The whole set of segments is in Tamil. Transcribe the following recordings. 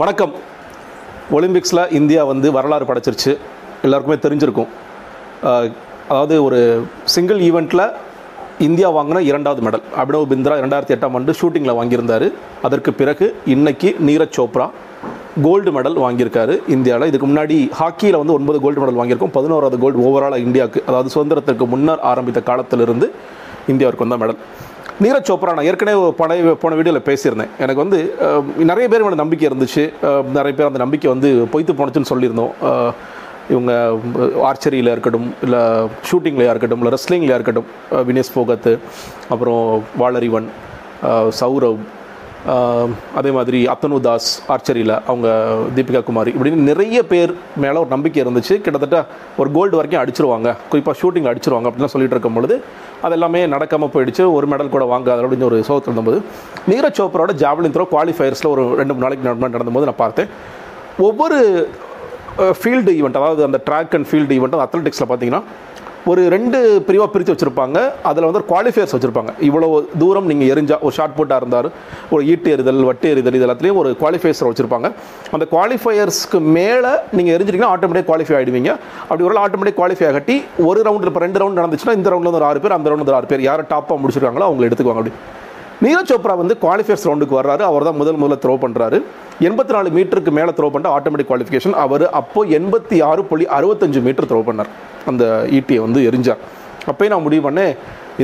வணக்கம். ஒலிம்பிக்ஸில் இந்தியா வந்து வரலாறு படைச்சிருச்சு. எல்லாருக்குமே தெரிஞ்சிருக்கும். அதாவது ஒரு சிங்கிள் ஈவெண்ட்டில் இந்தியா வாங்கின இரண்டாவது மெடல் அபினவ் பிந்த்ரா ரெண்டாயிரத்தி எட்டாம் ஆண்டு ஷூட்டிங்கில் வாங்கியிருந்தார். அதற்கு பிறகு இன்னைக்கு நீரஜ் சோப்ரா கோல்டு மெடல் வாங்கியிருக்காரு இந்தியாவில் இதுக்கு முன்னாடி ஹாக்கியில் வந்து ஒன்பது கோல்டு மெடல் வாங்கியிருக்கோம். பதினோராவது கோல்டு ஓவராலாக இந்தியாவுக்கு அதாவது சுதந்திரத்திற்கு முன்னர் ஆரம்பித்த காலத்திலிருந்து இந்தியாவிற்கு வந்த மெடல் நீரஜ் சோப்ரா நான் ஏற்கனவே பழைய போன வீடியோவில் பேசியிருந்தேன். எனக்கு வந்து நிறைய பேர் மேலே நம்பிக்கை இருந்துச்சு. நிறைய பேர் அந்த நம்பிக்கை வந்து பொய்த்து போனச்சுன்னு சொல்லியிருந்தோம். இவங்க ஆர்ச்சரியில் இருக்கட்டும் இல்லை ஷூட்டிங்லையாக இருக்கட்டும் இல்லை ரெஸ்லிங்லையாக இருக்கட்டும் வினேஷ் போகத்து அப்புறம் வாளறிவன் சௌரவ் அதே மாதிரி அத்தனு தாஸ் ஆர்ச்சரியில் அவங்க தீபிகா குமாரி இப்படின்னு நிறைய பேர் மேலே ஒரு நம்பிக்கை இருந்துச்சு. கிட்டத்தட்ட ஒரு கோல்டு வரைக்கும் அடிச்சிருவாங்க. குறிப்பாக ஷூட்டிங் அடிச்சிருவாங்க அப்படிலாம் சொல்லிட்டு இருக்கும் பொழுது அது எல்லாமே நடக்காமல் போயிடுச்சு. ஒரு மெடல் கூட வாங்காத அப்படின்னு ஒரு சோகத்தில் இருந்தபோது நீரஜ் சோப்ராவோட ஜாவலின் த்ரோ குவாலிஃபயர்ஸில் ஒரு ரெண்டு மூணு நாளைக்கு நடந்தபோது நான் பார்த்தேன். ஒவ்வொரு ஃபீல்டு ஈவெண்ட் அதாவது அந்த ட்ராக் அண்ட் ஃபீல்டு ஈவெண்ட் அத்லெட்டிக்ஸில் பார்த்தீங்கன்னா ஒரு ரெண்டு பிரிவாக பிரித்து வச்சுருப்பாங்க. அதில் வந்து குவாலிஃபயர்ஸ் வச்சுருப்பாங்க. இவ்வளோ தூரம் நீங்கள் எரிஞ்சா ஒரு ஷார்ட் புட்டாக இருந்தார் ஒரு ஈட்டு எறிதல் வட்டு எறிதல் இது எல்லாத்துலேயும் ஒரு குவாலிஃபயர்ஸ் வச்சுருப்பாங்க. அந்த குவாலிஃபயர்ஸ்க்கு மேலே நீங்கள் எரிஞ்சிட்டிங்கன்னா ஆட்டோமேட்டிக் குவாலிஃபை ஆகிடுவீங்க அப்படி ஒரு ஆட்டோமேட்டிக் குவாலிஃபை ஆகட்டி ஒரு ரவுண்டில் இப்போ ரெண்டு ரவுண்ட் நடந்துச்சுன்னா இந்த ரவுண்டில் வந்து ஒரு ஆறு பேர் அந்த ரவுண்டில் ஒரு ஆறு பேர். யாரை டாப்பாக முடிச்சிருக்காங்களோ அவங்க எடுத்துக்குவாங்க அப்படி. நீரஜ் சோப்ரா வந்து குவாலிஃபயர்ஸ் ரவுண்டுக்கு வர்றாரு. அவர் தான் முதல் முதல்ல த்ரோ பண்ணுறாரு எண்பத்தி நாலு மீட்டருக்கு மேலே த்ரோ பண்ணுற ஆட்டோமேட்டிக் குவாலிஃபிகேஷன் அவர் அப்போ எண்பத்தி ஆறு புள்ளி அறுபத்தஞ்சு மீட்டர் த்ரோ பண்ணார். அந்த ஈட்டியை வந்து எரிஞ்சார். அப்போயே நான் முடிவு பண்ணேன்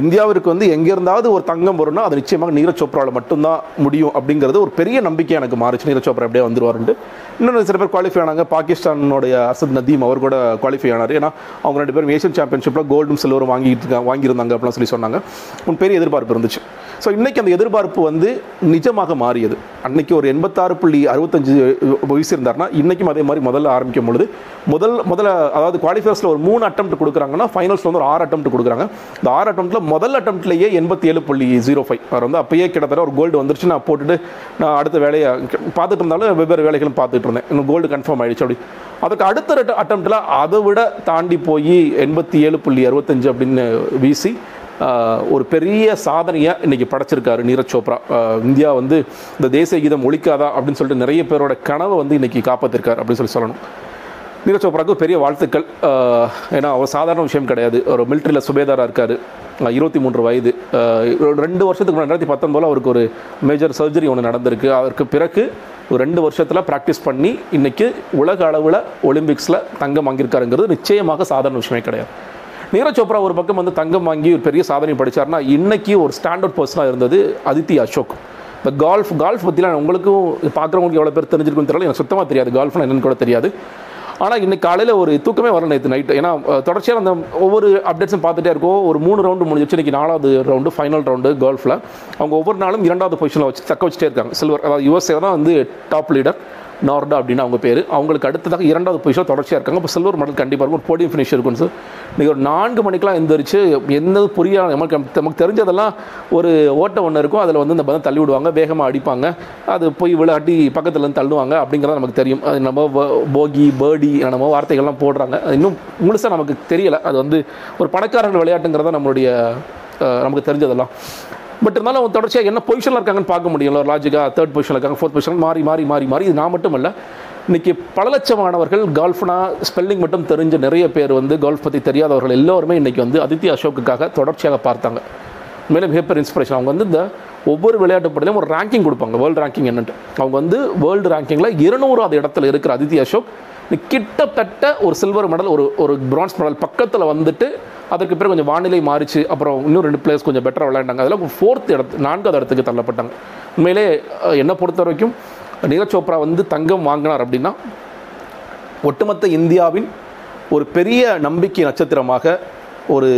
இந்தியாவிற்கு வந்து எங்கே இருந்தாவது ஒரு தங்கம் வரும்னா அது நிச்சயமாக நீரஜ் சோப்ராவில் மட்டும்தான் முடியும் அப்படிங்கிறது ஒரு பெரிய நம்பிக்கை எனக்கு மாறிச்சு. நீரஜ் சோப்ரா அப்படியே வந்துருவாருன்ட்டு. இன்னொன்று சில பேர் குவாலிஃபை ஆனாங்க. பாகிஸ்தானோடைய அசத் நதீம் அவர் கூட குவாலிஃபை ஆனார். ஏன்னா அவங்க ரெண்டு பேரும் ஏஷியன் சாம்பியன்ஷிப்பில் கோல்டும் சில்வரும் வாங்கிட்டு இருக்காங்க வாங்கியிருந்தாங்க அப்படிலாம் சொல்லி சொன்னாங்க. உன் பெரிய எதிர்பார்ப்பு இருந்துச்சு. ஸோ இன்றைக்கி அந்த எதிர்பார்ப்பு வந்து நிஜமாக மாறியது. அன்னைக்கு ஒரு எண்பத்தாறு புள்ளி அறுபத்தஞ்சு வயசு இருந்தார்னா இன்றைக்கும் அதே மாதிரி முதல்ல ஆரம்பிக்கும் பொழுது முதல் முதல்ல அதாவது குவாலிஃபயர்ஸில் ஒரு மூணு அட்டம் கொடுக்குறாங்கன்னா ஃபைனல்ஸில் வந்து ஒரு ஆறு அட்டம் கொடுக்குறாங்க. இந்த ஆறு அட்டம்ப்ட்டில் முதல் அட்டம்ப்ட்லேயே எண்பத்தி ஏழு புள்ளி ஜீரோ ஃபைவ் அவர் வந்து அப்போயே கிட்டத்தட்ட ஒரு கோல்டு வந்துருச்சு. நான் போட்டுட்டு நான் அடுத்த வேலையை பார்த்துட்டு இருந்தாலும் வெவ்வேறு வேலைகளும் பார்த்துட்டு இருந்தேன். இன்னும் கோல்டு கன்ஃபார்ம் ஆயிடுச்சு அப்படி. அதுக்கு அடுத்த அட்டம்ப்டில் அதை விட தாண்டி போய் எண்பத்தி ஏழு புள்ளி அறுபத்தஞ்சு அப்படின்னு வீசி ஒரு பெரிய சாதனையை இன்னைக்கு படைச்சிருக்காரு நீரஜ் சோப்ரா. இந்தியா வந்து இந்த தேசிய கீதம் ஒழிக்காதா அப்படின்னு சொல்லிட்டு நிறைய பேரோட கனவை வந்து இன்னைக்கு காப்பாற்றிருக்காரு அப்படின்னு சொல்லி சொல்லணும். நீரஜ் சோப்ராவுக்கு பெரிய வாழ்த்துக்கள். ஏன்னா அவர் சாதாரண விஷயம் கிடையாது. ஒரு மிலிட்ரியில் சுபேதாராக இருக்கார். இருபத்தி மூன்று வயது. ரெண்டு வருஷத்துக்கு முன்னாடி ரெண்டாயிரத்தி பத்தொன்பதில் அவருக்கு ஒரு மேஜர் சர்ஜரி ஒன்று நடந்திருக்கு. அதற்கு பிறகு ஒரு ரெண்டு வருஷத்தில் ப்ராக்டிஸ் பண்ணி இன்றைக்கி உலக அளவில் ஒலிம்பிக்ஸில் தங்கம் வாங்கியிருக்காருங்கிறது நிச்சயமாக சாதாரண விஷயமே கிடையாது. நீரஜ் சோப்ரா ஒரு பக்கம் வந்து தங்கம் வாங்கி ஒரு பெரிய சாதனை படித்தார்னா இன்னைக்கு ஒரு ஸ்டாண்டர்ட் பர்சனாக இருந்தது அதித்தி அசோக். இந்த கால்ஃப் கால்ஃப் பற்றிலாம் உங்களுக்கும் பார்க்குறவங்களுக்கு எவ்வளோ பேர் தெரிஞ்சிருக்குன்னு தெரியல. எனக்கு சுத்தமாக தெரியாது. கால்ஃப்னா என்னன்னு கூட தெரியாது. ஆனால் இன்றைக்கி காலையில் ஒரு தூக்கமே வரல நேற்று நைட்டு ஏன்னா தொடர்ச்சியாக அந்த ஒவ்வொரு அப்டேட்ஸும் பார்த்துட்டே இருக்கோம். ஒரு மூணு ரவுண்டு முடிஞ்சிச்சு இன்னைக்கு நாலாவது ரவுண்டு ஃபைனல் ரவுண்டு கோல்ஃபில் அவங்க ஒவ்வொரு நாளும் இரண்டாவது பொசிஷனில் வச்சு தக்க வச்சுட்டே இருக்காங்க. சில்வர் அதாவது யுஎஸ்ஏ தான் வந்து டாப் லீடர் நார்டா அப்படின்னு அவங்க பேர். அவங்களுக்கு அடுத்ததாக இரண்டாவது பொசிஷன் தொடர்ச்சியாக இருக்காங்க. இப்போ சில்வர் மெடல் கண்டிப்பாக இருக்கும். ஒரு போடியம் ஃபினிஷ் இருக்கும் சார் நீங்கள் ஒரு நான்கு மணிக்கெலாம் எந்திரிச்சு எந்த புரியாத நமக்கு நமக்கு தெரிஞ்சதெல்லாம் ஒரு ஓட்டம் ஒன்று இருக்கும். அதில் வந்து இந்த பதம் தள்ளி விடுவாங்க. வேகமாக அடிப்பாங்க. அது போய் விளையாட்டி பக்கத்துலேருந்து தள்ளுவாங்க அப்படிங்கிறது நமக்கு தெரியும். அது நம்ம போகி பேர்டி நம்ம வார்த்தைகள்லாம் போடுறாங்க. அது இன்னும் முழுசாக நமக்கு தெரியலை. அது வந்து ஒரு பணக்காரர்கள் விளையாட்டுங்கிறத நம்மளுடைய நமக்கு தெரிஞ்சதெல்லாம். பட் இருந்தாலும் அவங்க தொடர்ச்சியாக என்ன பொசிஷனில் இருக்காங்கன்னு பார்க்க முடியல ஒரு லாஜிக்காக தேர்ட் பொசிஷனில் இருக்காங்க ஃபோர்த் பொசிஷன் மாறி மாறி மாறி மாறி. இது நான் மட்டும் இல்லை இன்னைக்கு பல லட்சம் மாணவர்கள் கால்ஃப்னா ஸ்பெல்லிங் மட்டும் தெரிஞ்ச நிறைய பேர் வந்து கால்ஃப் பற்றி தெரியாதவர்கள் எல்லோருமே இன்னைக்கு வந்து அதித்தி அசோக்குக்காக தொடர்ச்சியாக பார்த்தாங்க. மேலும் மிகப்பெரிய இன்ஸ்பிரேஷன் அவங்க வந்து இந்த ஒவ்வொரு விளையாட்டு படையிலும் ஒரு ரேங்கிங் கொடுப்பாங்க. வேர்ல்டு ரேங்கிங் என்னன்ட்டு. அவங்க வந்து வேர்ல்டு ரேங்கிங்கில் இருநூறாவது இடத்துல இருக்கிற அதித்தி அசோக் கிட்டத்தட்ட ஒரு சில்வர் மெடல் ஒரு ஒரு பிரான்ஸ் மெடல் பக்கத்தில் வந்துட்டு அதற்கு பிறகு கொஞ்சம் வானிலை மாறிச்சு அப்புறம் இன்னும் ரெண்டு பிளேயர்ஸ் கொஞ்சம் பெட்டராக விளையாண்டாங்க. அதில் ஃபோர்த் இடத்து நான்காவது இடத்துக்கு தள்ளப்பட்டாங்க. உண்மையிலே என்னை பொறுத்த வரைக்கும் நீரஜ் சோப்ரா வந்து தங்கம் வாங்கினார் அப்படின்னா ஒட்டுமொத்த இந்தியாவின் ஒரு பெரிய நம்பிக்கை நட்சத்திரமாக ஒரு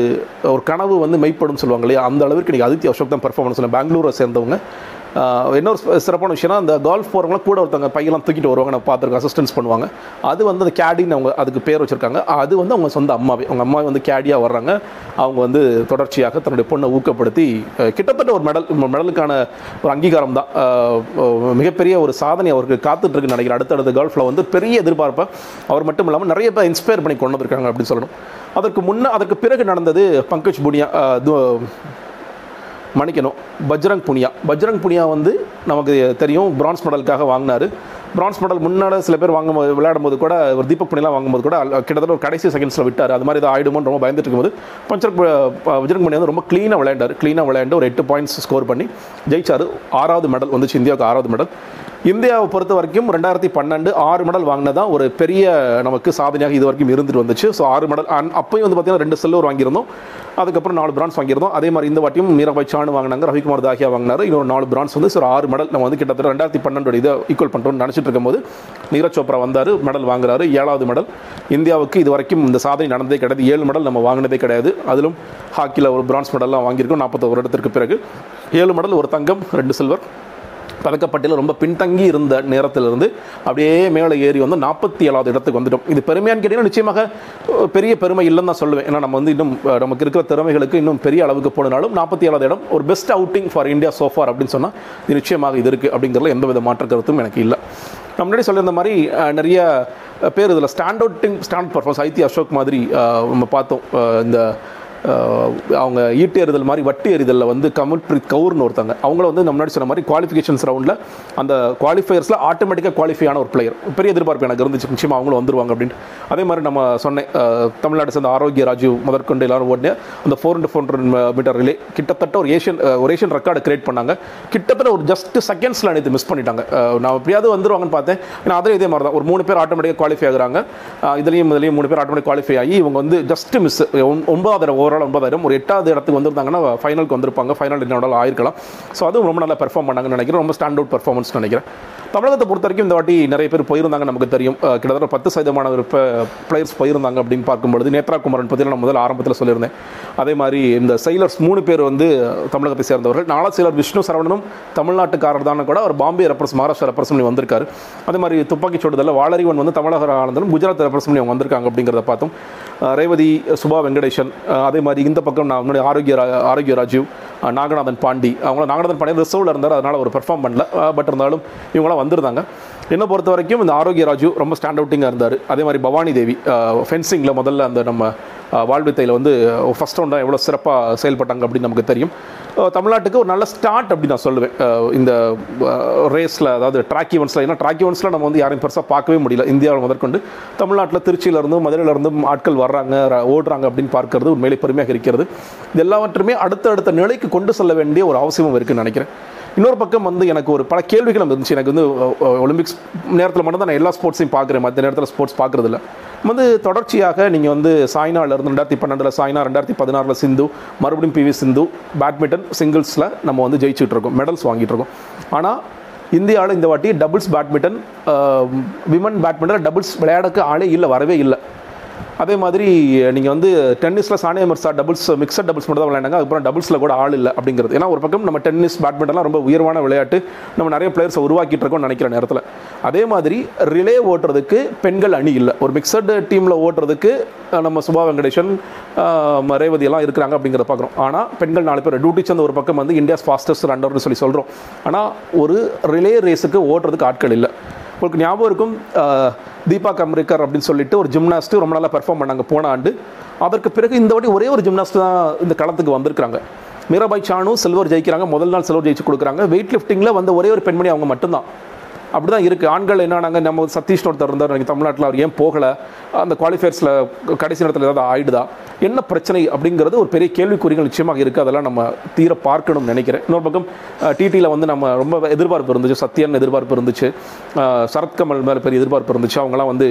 ஒரு கனவு வந்து மெய்ப்படும் சொல்லுவாங்க இல்லையா? அந்த அளவிற்கு நீங்கள் ஆதித்ய அசோக் தான் பெர்ஃபார்மன்ஸ் பெங்களூரை சேர்ந்தவங்க. இன்னொரு சிறப்பான விஷயம்னா அந்த கால்ஃப் போகிறவங்க கூட ஒருத்தவங்க பையெல்லாம் தூக்கிட்டு வருவாங்க. நான் பார்த்துருக்கேன் அசிஸ்டன்ஸ் பண்ணுவாங்க. அது வந்து அந்த கேடின்னு அவங்க அதுக்கு பேர் வச்சுருக்காங்க. அது வந்து அவங்க சொந்த அம்மாவே. அவங்க அம்மா வந்து கேடியாக வர்றாங்க. அவங்க வந்து தொடர்ச்சியாக தன்னுடைய பொண்ணை ஊக்கப்படுத்தி கிட்டத்தட்ட ஒரு மெடல் மெடலுக்கான ஒரு அங்கீகாரம் தான். மிகப்பெரிய ஒரு சாதனை அவருக்கு காத்துட்ருக்கு நினைக்கிறேன். அடுத்தடுத்த கால்ஃபில் வந்து பெரிய எதிர்பார்ப்பை அவர் மட்டும் இல்லாமல் நிறைய பேர் இன்ஸ்பயர் பண்ணி கொண்டு வந்திருக்காங்க அப்படின்னு சொல்லணும். அதற்கு முன்னே அதற்கு பிறகு நடந்தது பங்கஜ் புனியா மன்னிக்கணும். பஜ்ரங் புனியா. பஜ்ரங் புனியா வந்து நமக்கு தெரியும் பிரான்ஸ் மெடலுக்காக வாங்கினார். பிரான்ஸ் மெடல் முன்னாடி சில பேர் வாங்கும்போது விளையாடும்போது கூட ஒரு தீபக் புனியெலாம் வாங்கும்போது கூட கிட்டத்தட்ட ஒரு கடைசி செகண்ட்ஸில் விட்டார். அது மாதிரி ஏதாவது ஆயிடுமோன்னு ரொம்ப பயந்துட்டு இருக்கும்போது பஞ்சர் பஜ்ரங் புனியா வந்து ரொம்ப க்ளீனாக விளையாண்டார். க்ளீனாக விளையாண்டு ஒரு எட்டு பாயிண்ட்ஸ் ஸ்கோர் பண்ணி ஜெயிச்சார். ஆறாவது மெடல் வந்துச்சு இந்தியாவுக்கு ஆறாவது மெடல் இந்தியாவை பொறுத்த வரைக்கும் ரெண்டாயிரத்தி பன்னெண்டு ஆறு மெடல் வாங்கினதான் ஒரு பெரிய நமக்கு சாதனையாக இது வரைக்கும் இருந்துட்டு வந்துச்சு. ஸோ ஆறு மெடல் அப்பயும் வந்து பார்த்தீங்கன்னா ரெண்டு சில்வர் வாங்கியிருந்தோம். அதுக்கப்புறம் நாலு பிரான்ஸ் வாங்கியிருந்தோம். அதே மாதிரி இந்த வாட்டியும் மீராபாய் சானு வாங்கினாங்க ரவிக்குமார் தாகியா வாங்கினாரு. இன்னொரு நாலு பிரான்ஸ் வந்து சார் ஆறு மெடல் நம்ம வந்து கிட்டத்தட்ட ரெண்டாயிரத்தி பன்னெண்டு இதை ஈக்குவல் பண்ணுறோம்னு நினச்சிட்டு இருக்கும்போது நீரஜ் சோப்ரா வந்தார் மெடல் வாங்குறாரு ஏழாவது மெடல் இந்தியாவுக்கு இது வரைக்கும் இந்த சாதனை நடந்ததே கிடையாது. ஏழு மெடல் நம்ம வாங்கினதே கிடையாது. அதிலும் ஹாக்கியில் ஒரு பிரான்ஸ் மெடல்லாம் வாங்கியிருக்கோம் நாற்பத்தோரு இடத்திற்கு பிறகு. ஏழு மெடல் ஒரு தங்கம் ரெண்டு சில்வர் பதக்கப்பட்டியில் ரொம்ப பின்தங்கி இருந்த நேரத்திலிருந்து அப்படியே மேலே ஏறி வந்து நாற்பத்தி ஏழாவது இடத்துக்கு வந்துட்டோம். இது பெருமையான்னு கேட்டிங்கன்னா நிச்சயமாக பெரிய பெருமை இல்லைன்னு தான் சொல்லுவேன். ஏன்னா நம்ம வந்து இன்னும் நமக்கு இருக்கிற திறமைகளுக்கு இன்னும் பெரிய அளவுக்கு போனாலும் நாற்பத்தி ஏழாவது இடம் ஒரு best outing for India so far அப்படின்னு சொன்னால் இது நிச்சயமாக இது இருக்குது அப்படிங்கிறதுல எந்த வித கருத்தும் எனக்கு இல்லை. நம்ம முன்னாடி சொல்லியிருந்த மாதிரி நிறைய பேர் இதில் ஸ்டாண்ட் அவுட்டிங் ஸ்டாண்ட் பர்ஃபார்மன்ஸ் ஐத்தி அசோக் மாதிரி நம்ம பார்த்தோம். இந்த அவங்க ஈட்டு எறிதல் மாதிரி வட்டி எறிதலில் வந்து கமல்பிரீத் கவுர்னு ஒருத்தங்க. அவங்கள வந்து நம்ம முன்னாடி சொன்ன மாதிரி குவாலிஃபிகேஷன்ஸ் ரவுண்டில் அந்த குவாலிஃபயர்ஸில் ஆட்டோமேட்டிக்காக குவாலிஃபை ஆன ஒரு பிளேயர் பெரிய எதிர்பார்ப்பு எனக்கு இருந்துச்சு. நிச்சயமாக அவங்களும் வந்துருவாங்க அப்படின்ட்டு. அதே மாதிரி நம்ம சொன்னேன் தமிழ்நாடு சேர்ந்த ஆரோக்கிய ராஜு முதற்கொண்டு எல்லாரும் ஓடின அந்த four into four metre relay கிட்டத்தட்ட ஒரு ஏஷியன் ஒரு ஏஷியன் ரெக்கார்டு கிரியேட் பண்ணாங்க. கிட்டத்தட்ட ஒரு ஜஸ்ட் செகண்ட்ஸில் அனைத்து மிஸ் பண்ணிட்டாங்க. நான் எப்படியாவது வந்துருவாங்கன்னு பார்த்தேன். ஏன்னா அதில் இதே மாதிரி தான் ஒரு மூணு பேர் ஆட்டோமேட்டிக்காக குவாலிஃபை ஆகுறாங்க. இதுலேயும் இதுலேயும் மூணு பேர் ஆட்டோமேட்டிக் குவாலிஃபை ஆகி இவங்க வந்து ஜஸ்ட் மிஸ் ஒன்பதாயிரம் ஓவரால் ஒன்பதாயிரம். ஒரு எட்டாவது இடத்துக்கு வந்திருந்தாங்கன்னா ஃபைனலுக்கு வந்திருப்பாங்க. ஃபைனல் என்னோட ஆயிருக்கலாம். ஸோ அதுவும் ரொம்ப நல்லா பெர்ஃபார்ம் பண்ணாங்கன்னு நினைக்கிறேன். ரொம்ப ஸ்டாண்ட் அவுட் பெர்ஃபார்மன்ஸ் நினைக்கிறேன். தமிழகத்தை பொறுத்த வரைக்கும் இந்த வாட்டி நிறைய பேர் போயிருந்தாங்க நமக்கு தெரியும். கிட்டத்தட்ட பத்து சதமான ஒரு பிளேயர்ஸ் போயிருந்தாங்க அப்படின்னு பார்க்கும்பொழுது நேத்ரா குமரன் பற்றி நான் முதல் ஆரம்பத்தில் சொல்லியிருந்தேன். அதே மாதிரி இந்த செயலர்ஸ் மூணு பேர் வந்து தமிழகத்தை சேர்ந்தவர்கள். நாலா செயலர் விஷ்ணு சரவணனும் தமிழ்நாட்டுக்காரர் தானே கூட அவர் பாம்பே ரெப்ரஸ் மகாராஷ்டிரா ரெப்ரஸ் பண்ணி வந்திருக்காரு. அதே மாதிரி துப்பாக்கி சுடுதலில் வாளறிவன் வந்து தமிழக ஆனந்தனும் குஜராத் ரெப்ரஸ் பண்ணி அவங்க வந்திருக்காங்க அப்படிங்கிறத பார்த்தோம். ரேவதி சுபா வெங்கடேஷன் அதே மாதிரி இந்த பக்கம் நான் முன்னாடி ஆரோக்கிய ஆரோக்கிய ராஜீவ் நாகநாதன் பாண்டி அவங்கள நாகநாதன் பாண்டி ரிசர்வில் இருந்தார் அதனால் அவர் பெர்ஃபார்ம் பண்ணல. பட் இருந்தாலும் இவங்களாம் வந்திருந்தாங்க. என்னை பொறுத்த வரைக்கும் இந்த ஆரோக்கிய ராஜு ரொம்ப ஸ்டாண்ட் அவுட்டிங்காக இருந்தார். அதே மாதிரி பவானி தேவி ஃபென்சிங்கில் முதல்ல அந்த நம்ம வாழ்வித்தையில் வந்து ஃபஸ்ட் ரவுண்டாக எவ்வளோ சிறப்பாக செயல்பட்டாங்க அப்படின்னு நமக்கு தெரியும். தமிழ்நாட்டுக்கு ஒரு நல்ல ஸ்டார்ட் அப்படி நான் சொல்லுவேன். இந்த ரேஸில் அதாவது ட்ராக் ஈவெண்ட்ஸில் ஏன்னா ட்ராக் ஈவெண்ட்ஸில் நம்ம வந்து யாரையும் பெருசாக பார்க்கவே முடியல. இந்தியாவில் முதற்கொண்டு தமிழ்நாட்டில் திருச்சியிலேருந்தும் மதுரையிலேருந்தும் ஆட்கள் வர்றாங்க ஓடுறாங்க அப்படின்னு பார்க்கறது உண்மையிலே பெருமையாக இருக்கிறது. இது எல்லாவற்றுமே அடுத்தடுத்த நிலைக்கு கொண்டு செல்ல வேண்டிய ஒரு அவசியமும் இருக்குதுன்னு நினைக்கிறேன். இன்னொரு பக்கம் வந்து எனக்கு ஒரு பல கேள்விகள் இருந்துச்சு. எனக்கு வந்து ஒலிம்பிக்ஸ் நேரத்தில் மட்டும் தான் நான் எல்லா ஸ்போர்ட்ஸையும் பார்க்குறேன். மற்ற நேரத்தில் ஸ்போர்ட்ஸ் பார்க்குறதில்ல. வந்து தொடர்ச்சியாக நீங்கள் வந்து சாய்னால இருந்து ரெண்டாயிரத்தி பன்னெண்டில் சாய்னா ரெண்டாயிரத்தி பதினாறில் சிந்து மறுபடியும் பிவி சிந்து பேட்மிண்டன் சிங்கிள்ஸில் நம்ம வந்து ஜெயிச்சுட்டு இருக்கோம் மெடல்ஸ் வாங்கிட்டு இருக்கோம் ஆனால் இந்தியாவில் இந்த வாட்டி doubles badminton women badminton doubles விளையாடக்கு ஆளே இல்லை வரவே இல்லை. அதே மாதிரி நீங்கள் வந்து டென்னிஸில் Sania Mirza doubles mixed doubles மட்டும் தான் விளையாண்டாங்க. அதுக்கப்புறம் டபுள்ஸில் கூட ஆள் இல்லை அப்படிங்கிறது. ஏன்னா ஒரு பக்கம் நம்ம டென்னிஸ் பேட்மிண்டன்லாம் ரொம்ப உயர்வான விளையாட்டு. நம்ம நிறைய பிளேயர்ஸை உருவாக்கிட்டு இருக்கோம்னு நினைக்கிற நேரத்தில். அதே மாதிரி ரிலே ஓட்டுறதுக்கு பெண்கள் அணி இல்லை. ஒரு மிக்சடு டீமில் ஓட்டுறதுக்கு நம்ம சுபா வெங்கடேஷன் ரேவதி எல்லாம் இருக்கிறாங்க அப்படிங்கிறத பார்க்குறோம் ஆனால் பெண்கள் நாலு பேர் டியூட்டி சேர்ந்த ஒரு பக்கம் வந்து இந்தியாஸ் ஃபாஸ்டஸ்ட் ரன்னர்னு சொல்லி சொல்கிறோம் ஆனால் ஒரு ரிலே ரேஸுக்கு ஓட்டுறதுக்கு ஆட்கள் இல்லை. உங்களுக்கு ஞாபகம் இருக்கும் தீபா கம்ரிக்கர் அப்படின்னு சொல்லிட்டு ஒரு ஜிம்னாஸ்ட் ரொம்ப நல்லா பெர்ஃபார்ம் பண்ணாங்க. போன ஆண்டு. அதற்கு பிறகு இந்த வாட்டி ஒரே ஒரு ஜிம்னாஸ்ட் தான் இந்த களத்துக்கு வந்திருக்காங்க மீராபாய் சானு சில்வர் ஜெயிக்கிறாங்க. முதல் நாள் சில்வர் ஜெயிச்சு கொடுக்குறாங்க. வெயிட் லிஃப்டிங்கில் வந்த ஒரே ஒரு பெண்மணி அவங்க மட்டும்தான். அப்படி தான் இருக்குது ஆண்கள் என்னன்னாங்க நம்ம சதீஷ் ஒருத்தர் இருந்தார் எனக்கு தமிழ்நாட்டில் அவர் ஏன் போகலை? அந்த குவாலிஃபயர்ஸில் கடைசி நேரத்தில் ஏதாவது ஆயிடுதா? என்ன பிரச்சனை அப்படிங்கிறது ஒரு பெரிய கேள்விக்குறிகள் நிச்சயமாக இருக்குது அதெல்லாம் நம்ம தீர பார்க்கணும்னு நினைக்கிறேன். இன்னொரு பக்கம் டிடியில் வந்து நம்ம ரொம்ப எதிர்பார்ப்பு இருந்துச்சு. சத்யன் எதிர்பார்ப்பு இருந்துச்சு. சரத்கமல் மேலே பெரிய எதிர்பார்ப்பு இருந்துச்சு. அவங்களாம் வந்து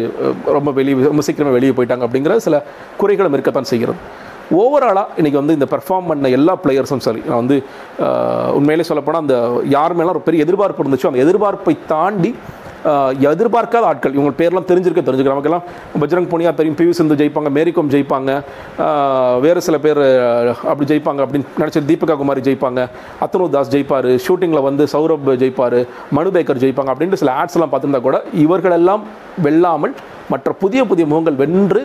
ரொம்ப வெளியே ரொம்ப சீக்கிரமாக வெளியே போயிட்டாங்க அப்படிங்கிற சில குறைகளும் இருக்கத்தான் செய்கிறது. ஓவராலாக இன்றைக்கி வந்து இந்த பெர்ஃபார்ம் பண்ண எல்லா பிளேயர்ஸும் சரி நான் வந்து உண்மையிலே சொல்லப்போனால் அந்த யார் மேலாம் ஒரு பெரிய எதிர்பார்ப்பு இருந்துச்சோ அந்த எதிர்பார்ப்பை தாண்டி எதிர்பார்க்காத ஆட்கள் இவங்க பேர்லாம் தெரிஞ்சிருக்க தெரிஞ்சுக்க நமக்கெல்லாம் பஜ்ரங் புனியா தெரியும் பிவி சிந்து ஜெயிப்பாங்க மேரிகோம் ஜெயிப்பாங்க வேறு சில பேர் அப்படி ஜெயிப்பாங்க அப்படின்னு நினச்ச தீபிகா குமாரி ஜெயிப்பாங்க அத்தனு தாஸ் ஜெயிப்பார் ஷூட்டிங்கில் வந்து சௌரப் ஜெயிப்பார் மனு பேக்கர் ஜெயிப்பாங்க அப்படின்ட்டு சில ஆட்ஸ்லாம் பார்த்துருந்தா கூட இவர்களெல்லாம் வெல்லாமல் மற்ற புதிய புதிய முகங்கள் வென்று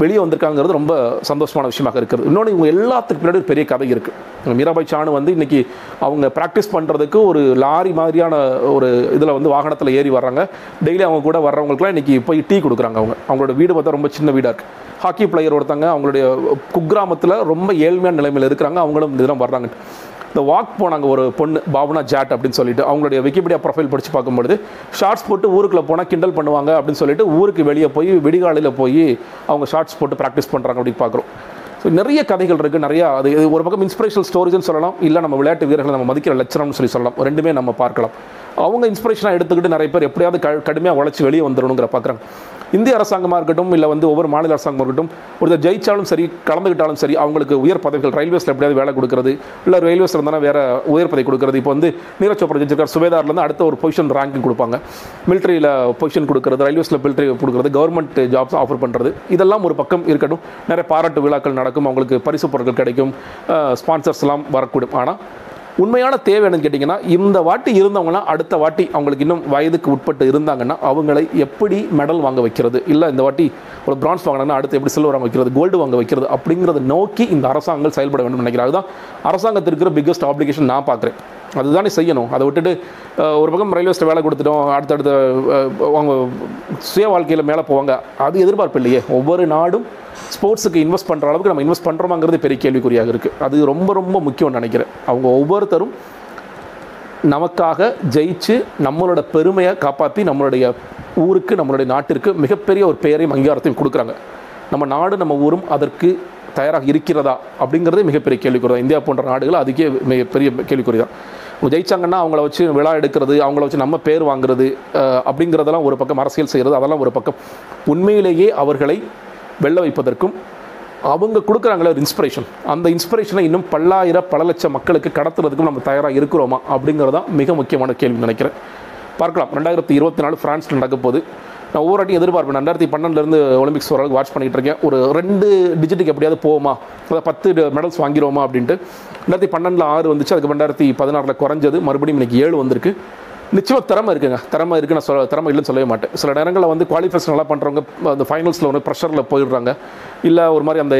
வெளியே வந்திருக்காங்கிறது ரொம்ப சந்தோஷமான விஷயமாக இருக்குது. இன்னொன்று இவங்க எல்லாத்துக்கு பின்னாடி ஒரு பெரிய கதை இருக்குது மீராபாய் சானு வந்து இன்றைக்கி அவங்க ப்ராக்டிஸ் பண்ணுறதுக்கு ஒரு லாரி மாதிரியான ஒரு இதில் வந்து வாகனத்தில் ஏறி வர்றாங்க. டெய்லி அவங்க கூட வர்றவங்களுக்குலாம் இன்றைக்கி போய் டீ கொடுக்குறாங்க அவங்க. அவங்களோட வீடு பார்த்தா ரொம்ப சின்ன வீடாக இருக்குது ஹாக்கி பிளேயர் ஒருத்தங்க அவங்களுடைய குக்கிராமத்தில் ரொம்ப ஏழ்மையான நிலைமையில் இருக்கிறாங்க. அவங்களும் இதெல்லாம் வர்றாங்க. இந்த வாக் போனாங்க ஒரு பொண்ணு பாவனா ஜாட் அப்படின்னு சொல்லிட்டு. அவங்களுடைய விக்கிபீடியா ப்ரொஃபைல் படித்து பார்க்கும்பொழுது ஷார்ட்ஸ் போட்டு ஊருக்குள்ள போனால் கிண்டல் பண்ணுவாங்க அப்படின்னு சொல்லிட்டு ஊருக்கு வெளியே போய் விடிகாலையில் போய் அவங்க ஷார்ட்ஸ் போட்டு ப்ராக்டிஸ் பண்ணுறாங்க அப்படின்னு பார்க்குறோம். ஸோ நிறைய கதைகள் இருக்குது நிறையா அது இது ஒரு பக்கம் இன்ஸ்பிரேஷனல் ஸ்டோரிஸ்னு சொல்லலாம் இல்லை நம்ம விளையாட்டு வீரர்களை நம்ம மதிக்கிற லட்சணம்னு சொல்லி சொல்லலாம். ரெண்டுமே நம்ம பார்க்கலாம். அவங்க இன்ஸ்பிரேஷனாக எடுத்துக்கிட்டு நிறைய பேர் எப்படியாவது க கடுமையாக உழைச்சி வெளியே வந்துடணுங்கிற பார்க்குறாங்க. இந்திய அரசாங்கமாக இருக்கட்டும் இல்லை வந்து ஒவ்வொரு மாநில அரசாங்கமாக இருக்கட்டும் ஒருத்தர் ஜெயிச்சாலும் சரி கலந்துக்கிட்டாலும் சரி அவங்களுக்கு உயர் பதவிகள் ரயில்வேஸில் எப்படியாவது வேலை கொடுக்குறது இல்லை ரயில்வேஸில் இருந்தாலும் வேறு உயர் பதவி கொடுக்குறது. இப்போ வந்து நீரஜ் சோப்ரா ஜெயிச்சிருக்கார் சுவேதார்லேருந்து அடுத்த ஒரு பொசிஷன் ரேங்கிங் கொடுப்பாங்க. மிலிட்ரியில் பொசிஷன் கொடுக்குறது ரயில்வேஸில் மிலிட்ரி கொடுக்குறது கவர்மெண்ட் ஜாப்ஸ் ஆஃபர் பண்ணுறது இதெல்லாம் ஒரு பக்கம் இருக்கட்டும். நிறைய பாராட்டு விழாக்கள் நடக்கும் அவங்களுக்கு பரிசு பொருட்கள் கிடைக்கும் ஸ்பான்சர்ஸ்லாம் வரக்கூடும். ஆனால் உண்மையான தேவை என்னன்னு கேட்டிங்கன்னா இந்த வாட்டி இருந்தவங்களாம் அடுத்த வாட்டி அவங்களுக்கு இன்னும் வயதுக்கு உட்பட்டு இருந்தாங்கன்னா அவங்களை எப்படி மெடல் வாங்க வைக்கிறது? இல்லை இந்த வாட்டி ஒரு பிரான்ஸ் வாங்கினா அடுத்து எப்படி சில்வர் வாங்க வைக்கிறது கோல்டு வாங்க வைக்கிறது அப்படிங்கிறத நோக்கி இந்த அரசாங்கங்கள் செயல்பட வேண்டும் நினைக்கிறேன். அதுதான் அரசாங்கத்திற்கு இருக்கிற பிக்கஸ்ட் ஆப்ளிகேஷன் நான் பார்க்குறேன். அதுதானே செய்யணும். அதை விட்டுட்டு ஒரு பக்கம் ரயில்வேஸில் வேலை கொடுத்துட்டோம் அடுத்தடுத்த அவங்க சுய வாழ்க்கையில் மேலே போவாங்க. அது எதிர்பார்ப்பு இல்லையே. ஒவ்வொரு நாடும் ஸ்போர்ட்ஸுக்கு இன்வெஸ்ட் பண்ணுற அளவுக்கு நம்ம இன்வெஸ்ட் பண்ணுறோமாங்கிறது பெரிய கேள்விக்குறியாக இருக்குது அது ரொம்ப ரொம்ப முக்கியம்னு நினைக்கிறேன். அவங்க ஒவ்வொருத்தரும் நமக்காக ஜெயிச்சு நம்மளோட பெருமையை காப்பாற்றி நம்மளுடைய ஊருக்கு நம்மளுடைய நாட்டிற்கு மிகப்பெரிய ஒரு பெயரையும் அங்கீகாரத்தையும் கொடுக்குறாங்க. நம்ம நாடு நம்ம ஊரும் அதற்கு தயாராக இருக்கிறதா அப்படிங்கிறதே மிகப்பெரிய கேள்விக்குறி தான். இந்தியா போன்ற நாடுகள் அதுக்கே மிகப்பெரிய கேள்விக்குறி தான். ஜெயிச்சாங்கன்னா அவங்கள வச்சு விழா எடுக்கிறது அவங்கள வச்சு நம்ம பேர் வாங்குறது அப்படிங்கிறதெல்லாம் ஒரு பக்கம் அரசியல் செய்கிறது அதெல்லாம் ஒரு பக்கம் உண்மையிலேயே அவர்களை வெல்ல வைப்பதற்கும் அவங்க கொடுக்குறாங்களே ஒரு இன்ஸ்பிரேஷன் அந்த இன்ஸ்பிரேஷனை இன்னும் பல்லாயிர பல லட்சம் மக்களுக்கு கடத்துறதுக்கும் நம்ம தயாராக இருக்கிறோமா அப்படிங்கிறது தான் மிக முக்கியமான கேள்வி நினைக்கிறேன். பார்க்கலாம். ரெண்டாயிரத்தி இருபத்தி நாலு ஃப்ரான்ஸில் நடக்க போகுது நான் ஒவ்வொரு எதிர்பார்ப்பேன். ரெண்டாயிரத்தி பன்னெண்டுலேருந்து ஒலிம்பிக்ஸ் ஓரளவுக்கு வாட்ச் பண்ணிட்டு இருக்கேன். ஒரு ரெண்டு டிஜிட்டுக்கு எப்படியாவது போவோமா? அதாவது பத்து மெடல்ஸ் வாங்கிடுவோமா அப்படின்ட்டு. ரெண்டாயிரத்தி பன்னெண்டில் ஆறு வந்துச்சு. அதுக்கு ரெண்டாயிரத்தி பதினாறில் குறைஞ்சது. மறுபடியும் இன்னைக்கு ஏழு வந்திருக்கு. நிச்சயமாக திறமை இருக்குங்க. திறமை இருக்கு நான் சொல்ல திறமை இல்லைன்னு சொல்லவே மாட்டேன். சில நேரங்களில் வந்து குவாலிஃபிகேஷன் நல்லா பண்ணுறவங்க அந்த ஃபைனல்ஸில் வந்து ப்ரெஷரில் போயிடுறாங்க. இல்லை ஒரு மாதிரி அந்த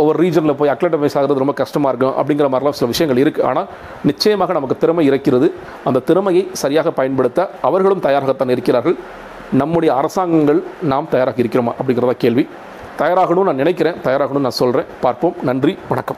ஒவ்வொரு ரீஜனில் போய் அக்லட்டமைஸ் ஆகிறது ரொம்ப கஷ்டமாக இருக்கும் அப்படிங்கிற மாதிரிலாம் சில விஷயங்கள் இருக்குது ஆனால் நிச்சயமாக நமக்கு திறமை இருக்கிறது அந்த திறமையை சரியாக பயன்படுத்த அவர்களும் தயாராகத்தான் இருக்கிறார்கள். நம்முடைய அரசாங்கங்கள் நாம் தயாராக இருக்கிறோமா அப்படிங்கிறத கேள்வி. தயாராகணும்னு நான் நினைக்கிறேன். தயாராகணும்னு நான் சொல்கிறேன் பார்ப்போம். நன்றி. வணக்கம்.